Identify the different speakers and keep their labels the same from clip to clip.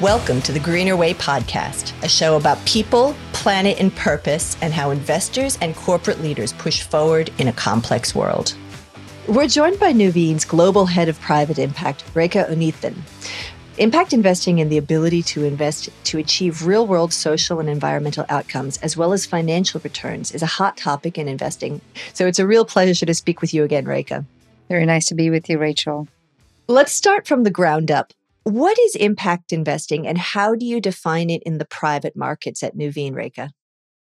Speaker 1: Welcome to the Greener Way podcast, a show about people, planet, and purpose, and how investors and corporate leaders push forward in a complex world. We're joined by Nuveen's global head of private impact, Rekha Unnithan. Impact investing and the ability to invest to achieve real world social and environmental outcomes, as well as financial returns, is a hot topic in investing. So it's a real pleasure to speak with you again, Rekha.
Speaker 2: Very nice to be with you, Rachel.
Speaker 1: Let's start from the ground up. What is impact investing and how do you define it in the private markets at Nuveen, Rekha?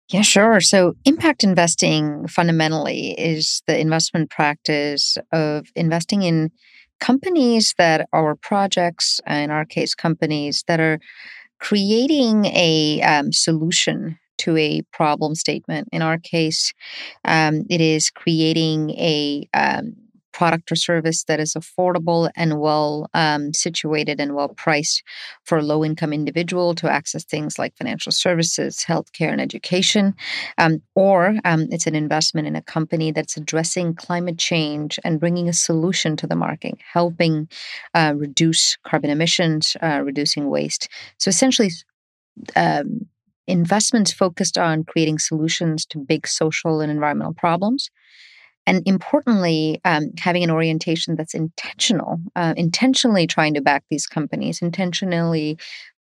Speaker 2: Yeah, sure. So, impact investing fundamentally is the investment practice of investing in companies that are projects, in our case, companies that are creating a um, solution to a problem statement. In our case, um, it is creating a um, product or service that is affordable and well um, situated and well priced for a low income individual to access things like financial services, healthcare, and education. Um, or um, it's an investment in a company that's addressing climate change and bringing a solution to the market, helping uh, reduce carbon emissions, uh, reducing waste. So essentially, um, investments focused on creating solutions to big social and environmental problems and importantly, um, having an orientation that's intentional, uh, intentionally trying to back these companies, intentionally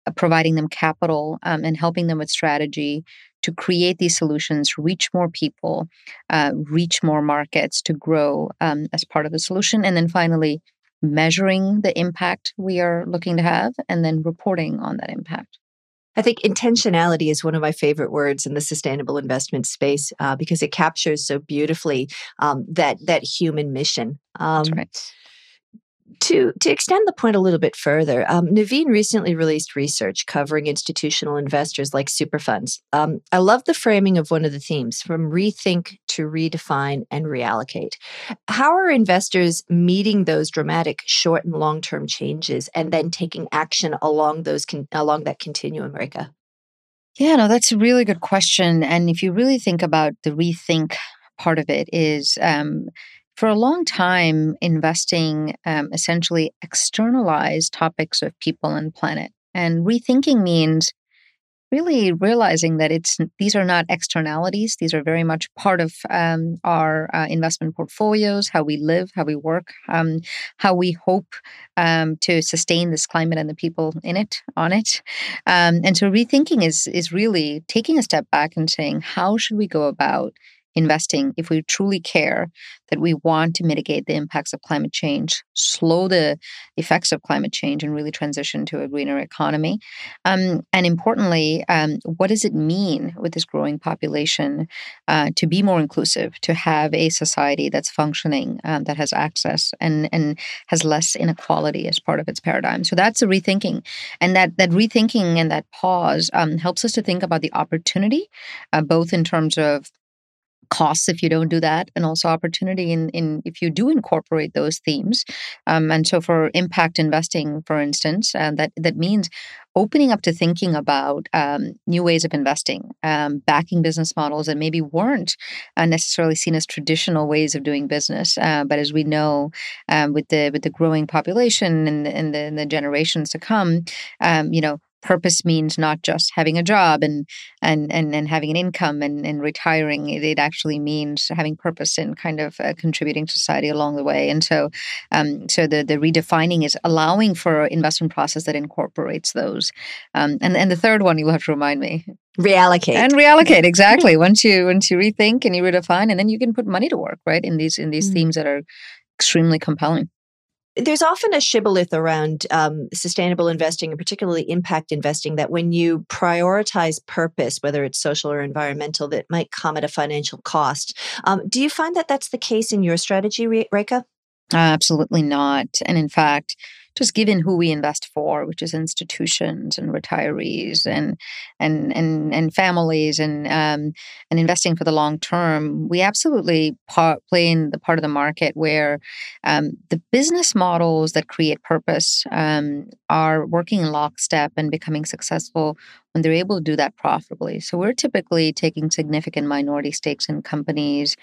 Speaker 2: uh, providing them capital um, and helping them with strategy to create these solutions, reach more people, uh, reach more markets to grow um, as part of the solution. And then finally, measuring the impact we are looking to have and then reporting on that impact.
Speaker 1: I think intentionality is one of my favorite words in the sustainable investment space uh, because it captures so beautifully um, that that human mission.
Speaker 2: Um, That's right
Speaker 1: to to extend the point a little bit further, um, Nuveen recently released research covering institutional investors like super funds. Um, I love the framing of one of the themes from rethink to redefine and reallocate. How are investors meeting those dramatic short and long term changes and then taking action along those con- along that continuum, Rekha?
Speaker 2: Yeah, no, that's a really good question. And if you really think about the rethink part of it, is um, for a long time, investing um, essentially externalized topics of people and planet. And rethinking means really realizing that it's these are not externalities; these are very much part of um, our uh, investment portfolios, how we live, how we work, um, how we hope um, to sustain this climate and the people in it, on it. Um, and so, rethinking is is really taking a step back and saying, how should we go about investing if we truly care that we want to mitigate the impacts of climate change, slow the effects of climate change, and really transition to a greener economy. Um, and importantly, um, what does it mean with this growing population uh, to be more inclusive, to have a society that's functioning, um, that has access, and and has less inequality as part of its paradigm? So that's a rethinking, and that that rethinking and that pause um, helps us to think about the opportunity, uh, both in terms of costs if you don't do that and also opportunity in, in if you do incorporate those themes. Um, and so for impact investing for instance uh, that that means opening up to thinking about um, new ways of investing um, backing business models that maybe weren't uh, necessarily seen as traditional ways of doing business. Uh, but as we know um, with the with the growing population and, and, the, and the generations to come um, you know purpose means not just having a job and and and, and having an income and, and retiring it, it actually means having purpose and kind of uh, contributing to society along the way. And so um, so the the redefining is allowing for investment process that incorporates those. Um, and and the third one you will have to remind me.
Speaker 1: Reallocate.
Speaker 2: And reallocate exactly. Once you once you rethink and you redefine and then you can put money to work right in these in these mm-hmm. themes that are extremely compelling
Speaker 1: there's often a shibboleth around um, sustainable investing and particularly impact investing that when you prioritize purpose, whether it's social or environmental, that might come at a financial cost. Um, do you find that that's the case in your strategy, Rekha?
Speaker 2: absolutely not. And in fact, just given who we invest for, which is institutions and retirees and and and and families and um, and investing for the long term, we absolutely part, play in the part of the market where um, the business models that create purpose um, are working in lockstep and becoming successful when they're able to do that profitably. So we're typically taking significant minority stakes in companies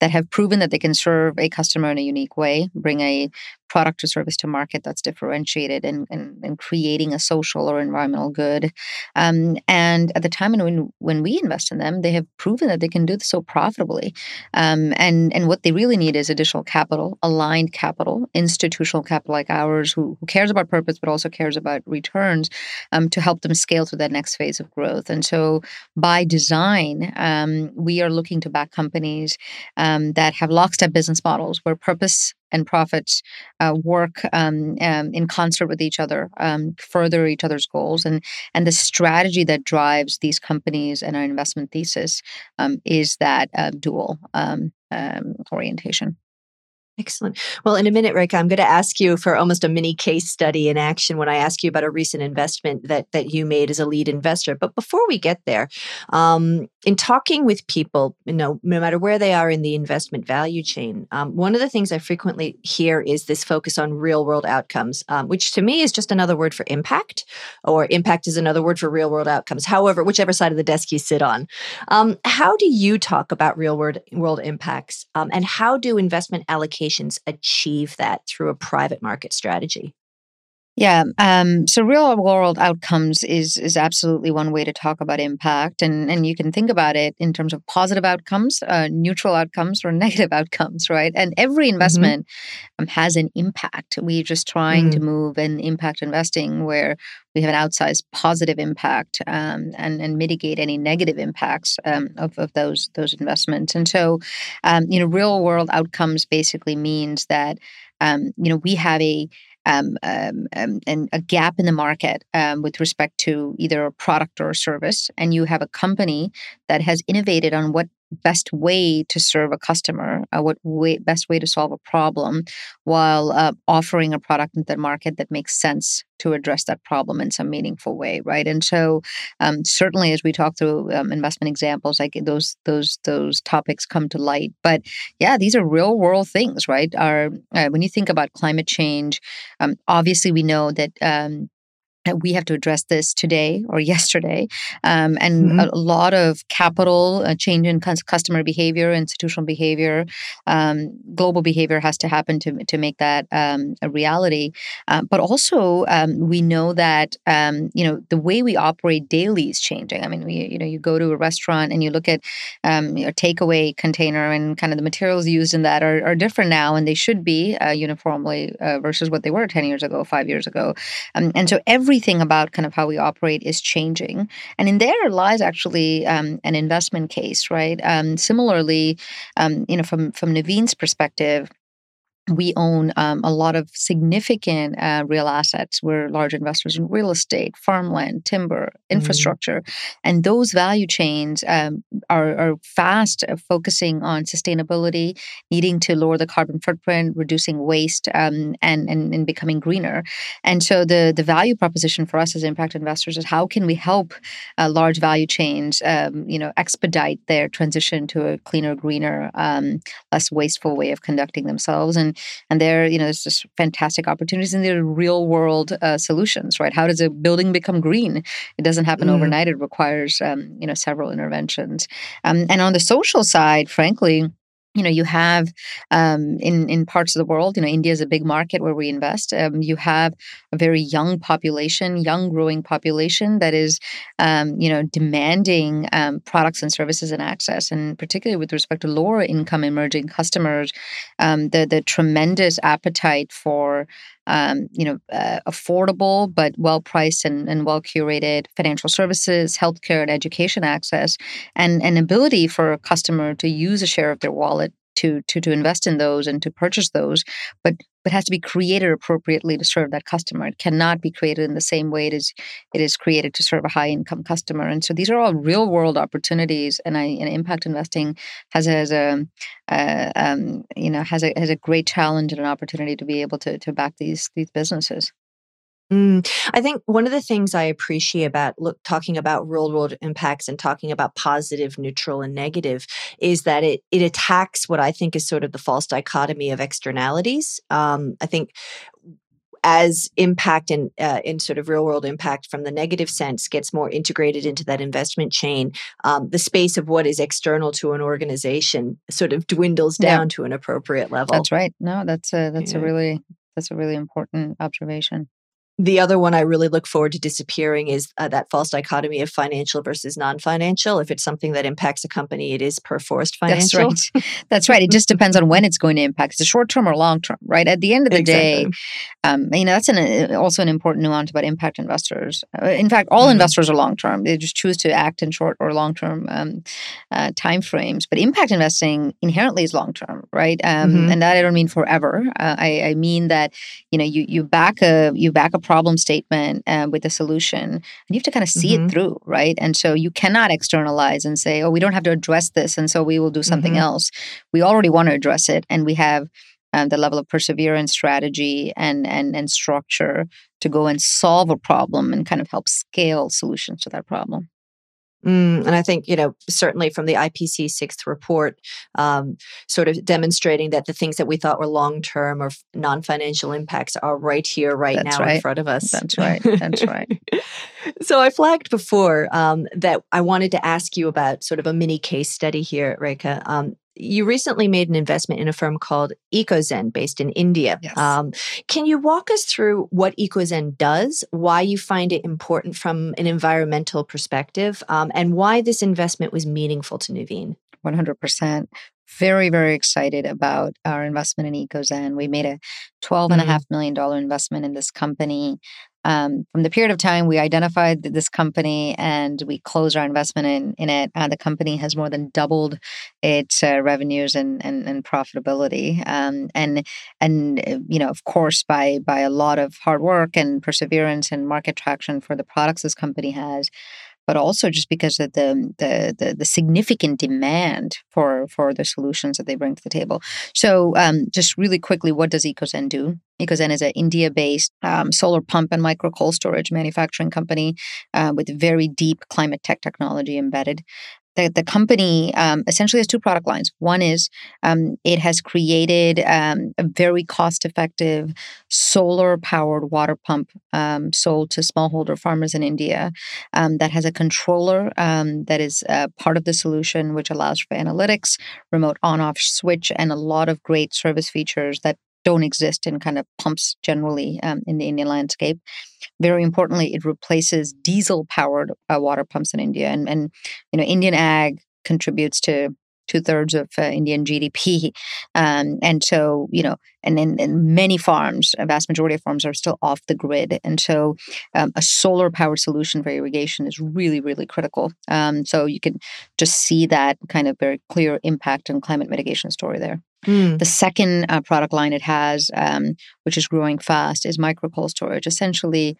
Speaker 2: that have proven that they can serve a customer in a unique way, bring a product or service to market that's differentiated and, and, creating a social or environmental good. Um, and at the time when, when we invest in them, they have proven that they can do this so profitably. Um, and, and what they really need is additional capital, aligned capital, institutional capital like ours, who, who cares about purpose but also cares about returns um, to help them scale to that next phase of growth. And so by design, um, we are looking to back companies um, that have lockstep business models where purpose and profits uh, work um, um, in concert with each other, um, further each other's goals, and and the strategy that drives these companies and our investment thesis um, is that uh, dual um, um, orientation.
Speaker 1: Excellent. Well, in a minute, Rick, I'm going to ask you for almost a mini case study in action when I ask you about a recent investment that that you made as a lead investor. But before we get there, um, in talking with people, you know, no matter where they are in the investment value chain, um, one of the things I frequently hear is this focus on real world outcomes, um, which to me is just another word for impact, or impact is another word for real world outcomes. However, whichever side of the desk you sit on, um, how do you talk about real world world impacts, um, and how do investment allocations achieve that through a private market strategy?
Speaker 2: Yeah. Um, so real world outcomes is is absolutely one way to talk about impact, and and you can think about it in terms of positive outcomes, uh, neutral outcomes, or negative outcomes, right? And every mm-hmm. investment mm-hmm. um, has an impact. We're just trying mm. to move in impact investing where we have an outsized positive impact um, and and mitigate any negative impacts um, of of those those investments. And so, um, you know, real world outcomes basically means that um, you know we have a um, um, um, and a gap in the market um, with respect to either a product or a service, and you have a company that has innovated on what best way to serve a customer, uh, what way, best way to solve a problem, while uh, offering a product in the market that makes sense to address that problem in some meaningful way, right? And so, um, certainly, as we talk through um, investment examples, like those those those topics come to light. But yeah, these are real world things, right? Are uh, when you think about climate change, um, obviously we know that um, we have to address this today or yesterday. Um, and mm-hmm. a, lot of capital, uh, change in customer behavior, institutional behavior, um, global behavior has to happen to, to make that um, a reality. Uh, but also, um, we know that um, you know the way we operate daily is changing. I mean, we, you know, you go to a restaurant and you look at um, your takeaway container, and kind of the materials used in that are, are different now, and they should be uh, uniformly uh, versus what they were ten years ago, five years ago. and so every everything about kind of how we operate is changing. And in there lies actually um, an investment case, right? Um, similarly, um, you know, from from Nuveen's perspective, we own um, a lot of significant uh, real assets. We're large investors in real estate, farmland, timber, mm-hmm. infrastructure, mm-hmm. and those value chains um, are, are, fast uh, focusing on sustainability, needing to lower the carbon footprint, reducing waste, um, and, and, and becoming greener. And so the the value proposition for us as impact investors is how can we help uh, large value chains, um, you know, expedite their transition to a cleaner, greener, um, less wasteful way of conducting themselves and and there you know there's just fantastic opportunities and there are real world uh, solutions right? How does a building become green? It doesn't happen mm. overnight. It requires um, you know several interventions. Um, and on the social side frankly you know you have um, in in parts of the world you know india is a big market where we invest um, you have a very young population young growing population that is um, you know demanding um, products and services and access and particularly with respect to lower income emerging customers um, the the tremendous appetite for um, you know, uh, affordable but well priced and, and well curated financial services, healthcare, and education access, and an ability for a customer to use a share of their wallet to to to invest in those and to purchase those, but but has to be created appropriately to serve that customer. It cannot be created in the same way it is it is created to serve a high income customer. And so these are all real world opportunities. And I and impact investing has has a uh, um, you know has a has a great challenge and an opportunity to be able to to back these these businesses.
Speaker 1: Mm, I think one of the things I appreciate about look talking about real world impacts and talking about positive, neutral, and negative is that it it attacks what I think is sort of the false dichotomy of externalities. Um, I think as impact and uh, in sort of real world impact from the negative sense gets more integrated into that investment chain, um, the space of what is external to an organization sort of dwindles down yeah. to an appropriate level.
Speaker 2: That's right. No, that's a that's yeah. a really that's a really important observation.
Speaker 1: The other one I really look forward to disappearing is uh, that false dichotomy of financial versus non-financial. If it's something that impacts a company, it is per force financial.
Speaker 2: That's right. That's right. It just depends on when it's going to impact. Is it short term or long term? Right. At the end of the exactly. day, um, you know that's an, uh, also an important nuance about impact investors. Uh, in fact, all mm-hmm. investors are long term. They just choose to act in short or long term um, uh, time frames. But impact investing inherently is long term, right? Um, mm-hmm. And that I don't mean forever. Uh, I, I mean that you know you you back a you back a problem statement uh, with a solution and you have to kind of see mm-hmm. it through right and so you cannot externalize and say oh we don't have to address this and so we will do something mm-hmm. else we already want to address it and we have um, the level of perseverance strategy and, and and structure to go and solve a problem and kind of help scale solutions to that problem
Speaker 1: Mm, and I think, you know, certainly from the IPCC sixth report, um, sort of demonstrating that the things that we thought were long term or non financial impacts are right here, right
Speaker 2: That's
Speaker 1: now
Speaker 2: right.
Speaker 1: in front of us.
Speaker 2: That's right. That's right.
Speaker 1: so I flagged before um, that I wanted to ask you about sort of a mini case study here, Rekha. Um, you recently made an investment in a firm called EcoZen based in India.
Speaker 2: Yes. Um,
Speaker 1: can you walk us through what EcoZen does, why you find it important from an environmental perspective, um, and why this investment was meaningful to Nuveen?
Speaker 2: 100% very very excited about our investment in ecozen we made a twelve and a half mm-hmm. million dollar investment in this company um, from the period of time we identified this company and we closed our investment in, in it, uh, the company has more than doubled its uh, revenues and, and, and profitability. Um, and and uh, you know, of course, by by a lot of hard work and perseverance and market traction for the products this company has but also just because of the, the the, the significant demand for for the solutions that they bring to the table. So, um, just really quickly, what does EcoZen do? EcoZen is an India-based um, solar pump and micro cold storage manufacturing company uh, with very deep climate tech technology embedded the, the company um, essentially has two product lines. One is um, it has created um, a very cost effective solar powered water pump um, sold to smallholder farmers in India um, that has a controller um, that is uh, part of the solution, which allows for analytics, remote on off switch, and a lot of great service features that don't exist in kind of pumps generally um, in the Indian landscape. Very importantly, it replaces diesel powered uh, water pumps in India, and and you know Indian ag contributes to two thirds of uh, Indian GDP, um, and so you know, and then many farms, a vast majority of farms are still off the grid, and so um, a solar powered solution for irrigation is really really critical. Um, so you can just see that kind of very clear impact and climate mitigation story there. Mm. The second uh, product line it has, um, which is growing fast, is micro cold storage. Essentially,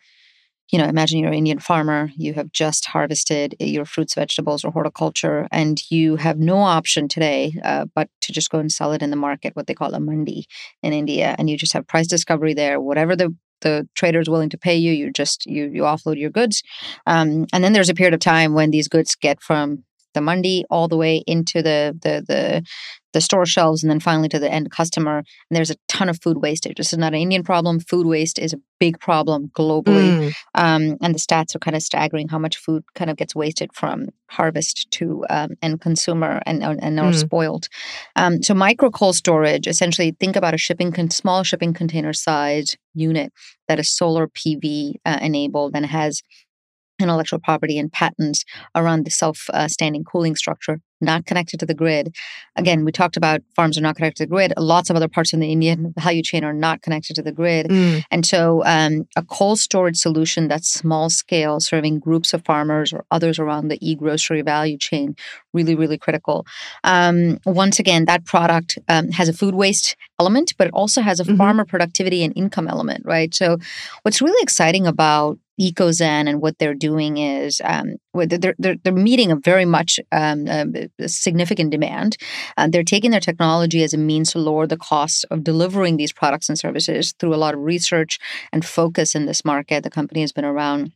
Speaker 2: you know, imagine you're an Indian farmer, you have just harvested your fruits, vegetables, or horticulture, and you have no option today uh, but to just go and sell it in the market, what they call a mandi in India, and you just have price discovery there. Whatever the the trader is willing to pay you, you just you you offload your goods, um, and then there's a period of time when these goods get from the mandi all the way into the the the the store shelves and then finally to the end customer. And there's a ton of food wastage. This is not an Indian problem. Food waste is a big problem globally. Mm. Um, and the stats are kind of staggering how much food kind of gets wasted from harvest to um, end consumer and, and are mm. spoiled. Um, so micro cold storage, essentially think about a shipping con- small shipping container size unit that is solar PV uh, enabled and has intellectual property and patents around the self-standing uh, cooling structure not connected to the grid. Again, we talked about farms are not connected to the grid. Lots of other parts in the Indian value chain are not connected to the grid. Mm. And so, um, a cold storage solution that's small scale, serving groups of farmers or others around the e grocery value chain, really, really critical. Um, once again, that product um, has a food waste element, but it also has a mm-hmm. farmer productivity and income element, right? So, what's really exciting about EcoZen and what they're doing is um, they're, they're, they're meeting a very much um, a significant demand. Uh, they're taking their technology as a means to lower the cost of delivering these products and services through a lot of research and focus in this market. The company has been around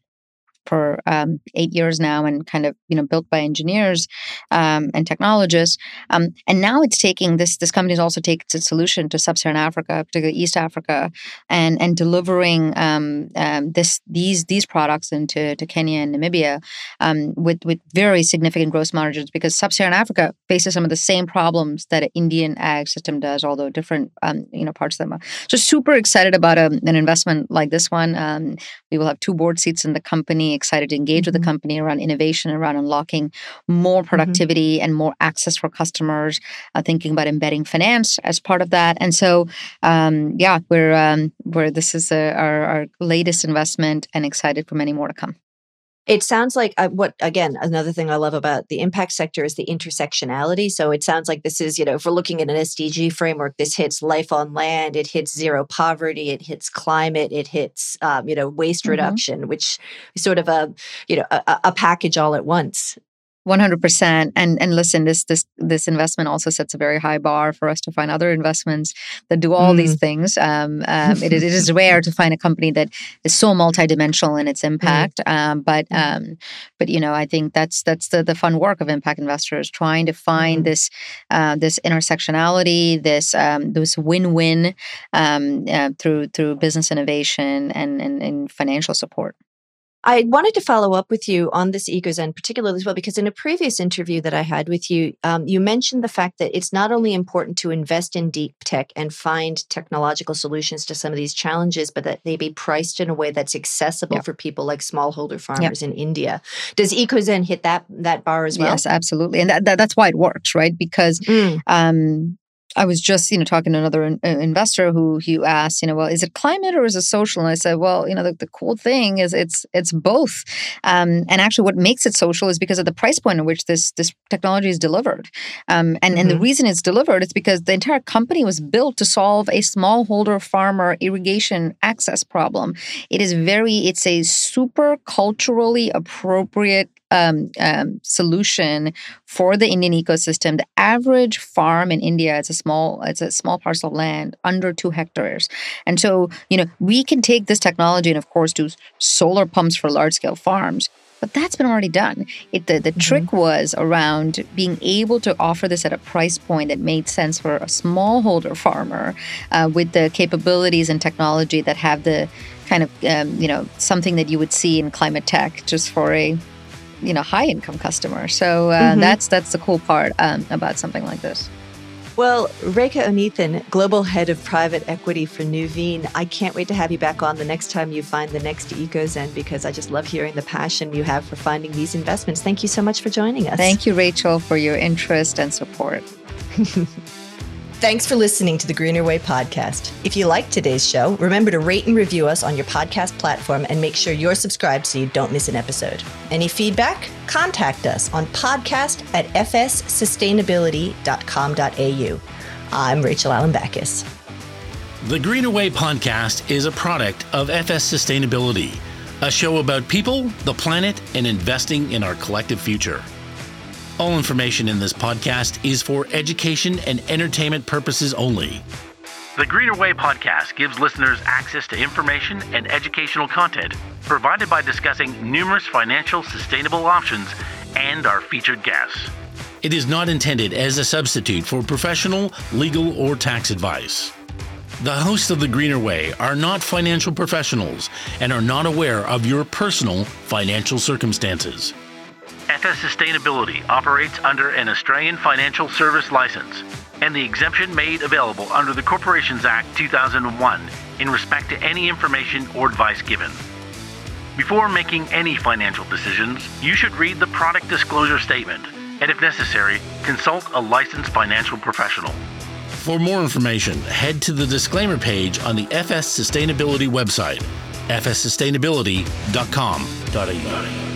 Speaker 2: for um, eight years now and kind of you know built by engineers um, and technologists um, and now it's taking this this company is also taking its solution to sub-saharan africa particularly east africa and and delivering um, um, this these these products into to kenya and namibia um, with with very significant gross margins because sub-saharan africa faces some of the same problems that an indian ag system does although different you know parts of them so super excited about an investment like this one. We will have two board seats in the company excited to engage mm-hmm. with the mm-hmm. company around innovation, around unlocking more mm-hmm. productivity mm-hmm. and more access for customers, uh, thinking about embedding finance as part of that. And so, um, yeah, we're, um, we're this is a, our, our latest investment and excited for many more to come.
Speaker 1: It sounds like uh, what, again, another thing I love about the impact sector is the intersectionality. So it sounds like this is, you know, if we're looking at an SDG framework, this hits life on land, it hits zero poverty, it hits climate, it hits, um, you know, waste mm-hmm. reduction, which is sort of a, you know, a, a package all at once.
Speaker 2: 100% and and listen this this this investment also sets a very high bar for us to find other investments that do all mm. these things um, um, it, is, it is rare to find a company that is so multidimensional in its mm. impact mm. um, but mm. um, but you know i think that's that's the, the fun work of impact investors trying to find mm. this uh, this intersectionality this um, this win-win um, uh, through through business innovation and, and, and financial support
Speaker 1: I wanted to follow up with you on this EcoZen particularly as well, because in a previous interview that I had with you, um, you mentioned the fact that it's not only important to invest in deep tech and find technological solutions to some of these challenges, but that they be priced in a way that's accessible for people like smallholder farmers in India. Does EcoZen hit that that bar as well?
Speaker 2: Yes, absolutely, and that, that that's why it works, right? Because mm. um, I was just, you know, talking to another in, uh, investor who he asked, you know, well, is it climate or is it social? And I said, well, you know, the, the cool thing is it's it's both. Um, and actually, what makes it social is because of the price point at which this this technology is delivered. Um, and mm-hmm. and the mm-hmm. reason it's delivered is because the entire company was built to solve a smallholder farmer irrigation access problem. It is very, it's a super culturally appropriate um, um, solution for the Indian ecosystem. The average farm in India is a small it's a small parcel of land under two hectares, and so you know we can take this technology and of course do solar pumps for large scale farms. But that's been already done. It, the the mm-hmm. trick was around being able to offer this at a price point that made sense for a smallholder farmer uh, with the capabilities and technology that have the kind of um, you know something that you would see in climate tech just for a you know high income customer. So uh, mm-hmm. that's that's the cool part um, about something like this.
Speaker 1: Well, Rekha Unnithan, Global Head of Private Equity for Nuveen, I can't wait to have you back on the next time you find the next EcoZen because I just love hearing the passion you have for finding these investments. Thank you so much for joining us.
Speaker 2: Thank you, Rachel, for your interest and support.
Speaker 1: Thanks for listening to the Greener Way podcast. If you liked today's show, remember to rate and review us on your podcast platform and make sure you're subscribed so you don't miss an episode. Any feedback? Contact us on podcast at fssustainability.com.au. I'm Rachel Alembakis.
Speaker 3: The Greener Way podcast is a product of FS Sustainability, a show about people, the planet, and investing in our collective future. All information in this podcast is for education and entertainment purposes only. The Greener Way podcast gives listeners access to information and educational content provided by discussing numerous financial sustainable options and our featured guests. It is not intended as a substitute for professional, legal, or tax advice. The hosts of The Greener Way are not financial professionals and are not aware of your personal financial circumstances. FS Sustainability operates under an Australian Financial Service License and the exemption made available under the Corporations Act 2001 in respect to any information or advice given. Before making any financial decisions, you should read the product disclosure statement and, if necessary, consult a licensed financial professional. For more information, head to the disclaimer page on the FS Sustainability website, fssustainability.com.au.